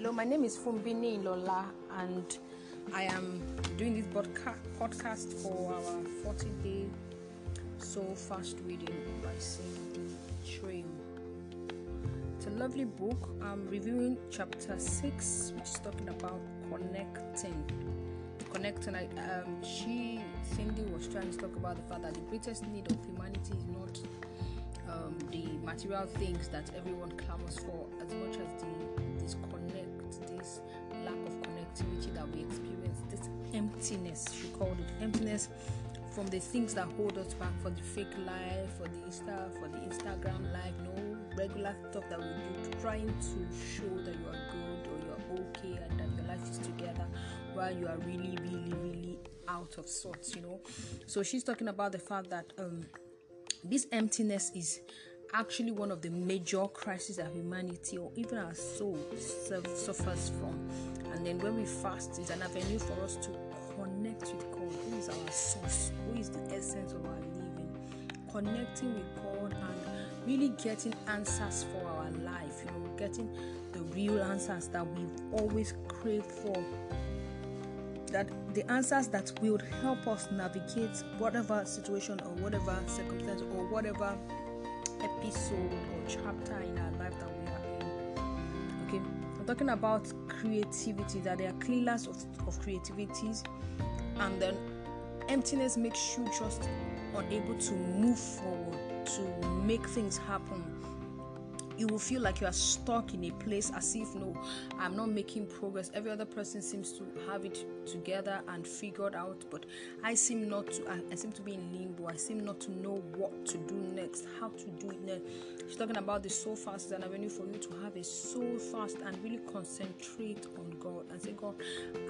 Hello, my name is Fumbini Lola, and I am doing this podcast for our 40 day soul fast reading by Cindy Trimm. It's a lovely book. I'm reviewing chapter 6, which is talking about connecting. Connecting, I, um, she, Cindy, was trying to talk about the fact that the greatest need of humanity is not um, the material things that everyone clamors for as much as the emptiness, she called it emptiness from the things that hold us back for the fake life, for the Insta, for the Instagram life, no regular stuff that we do, trying to show that you are good or you're okay and that your life is together while you are really, really, really out of sorts, you know. So she's talking about the fact that um this emptiness is actually one of the major crises that humanity or even our soul suffers from. And then when we fast, it's an avenue for us to connect with God, who is our source, who is the essence of our living, connecting with God and really getting answers for our life, you know, getting the real answers that we've always craved for. That the answers that will help us navigate whatever situation or whatever circumstance or whatever episode or chapter in our life that talking about creativity, that there are killers of, of creativities, and then emptiness makes you just unable to move forward, to make things happen you will feel like you are stuck in a place as if no i'm not making progress. Every other person seems to have it together and figured out but i seem not to I, I, seem to be in limbo. I seem not to know what to do next how to do it next. She's talking about the soul fast as an avenue for you to have a soul fast and really concentrate on god and say god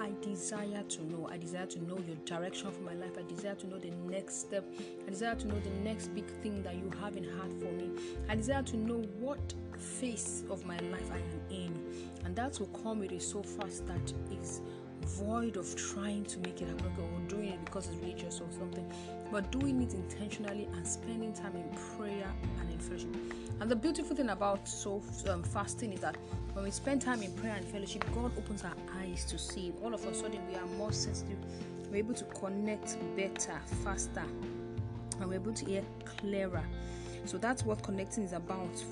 i desire to know. I desire to know your direction for my life. I desire to know the next step. I desire to know the next big thing that you have in heart for me. I desire to know what phase of my life I am in, and that will come with a soul fast that is void of trying to make it happen or doing it because it's religious or something, but doing it intentionally and spending time in prayer and in fellowship. And the beautiful thing about so um, fasting is that when we spend time in prayer and fellowship, God opens our eyes to see. All of a sudden, we are more sensitive. We're able to connect better, faster, and we're able to hear clearer. So that's what connecting is about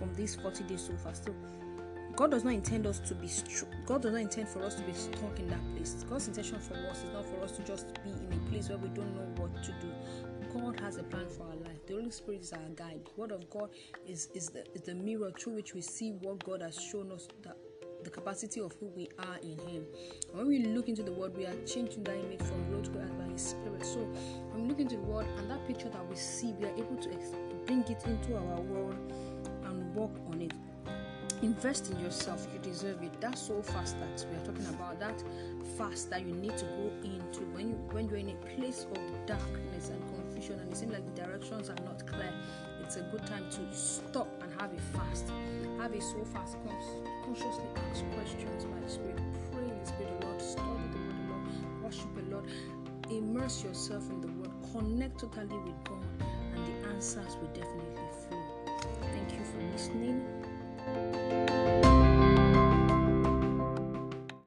from these 40 days so far. So God does not intend us to be str- God does not intend for us to be stuck in that place. God's intention for us is not for us to just be in a place where we don't know what to do. God has a plan for our life. The Holy Spirit is our guide. The Word of God is, is, the, is the mirror through which we see what God has shown us that the capacity of who we are in Him. When we look into the Word, we are changing that image from road to earth by His Spirit. So when we look into the Word and that picture that we see, we are able to ex- bring it into our world work on it. Invest in yourself. You deserve it. That's soul fast that we are talking about. That fast that you need to go into when you when you're in a place of darkness and confusion and it seems like the directions are not clear it's a good time to stop and have a fast. Have a soul fast consciously ask questions by the spirit. Pray in the spirit of the lord. Study the word of the lord. Worship the lord. Immerse yourself in the word. Connect totally with god and the answers will definitely listening.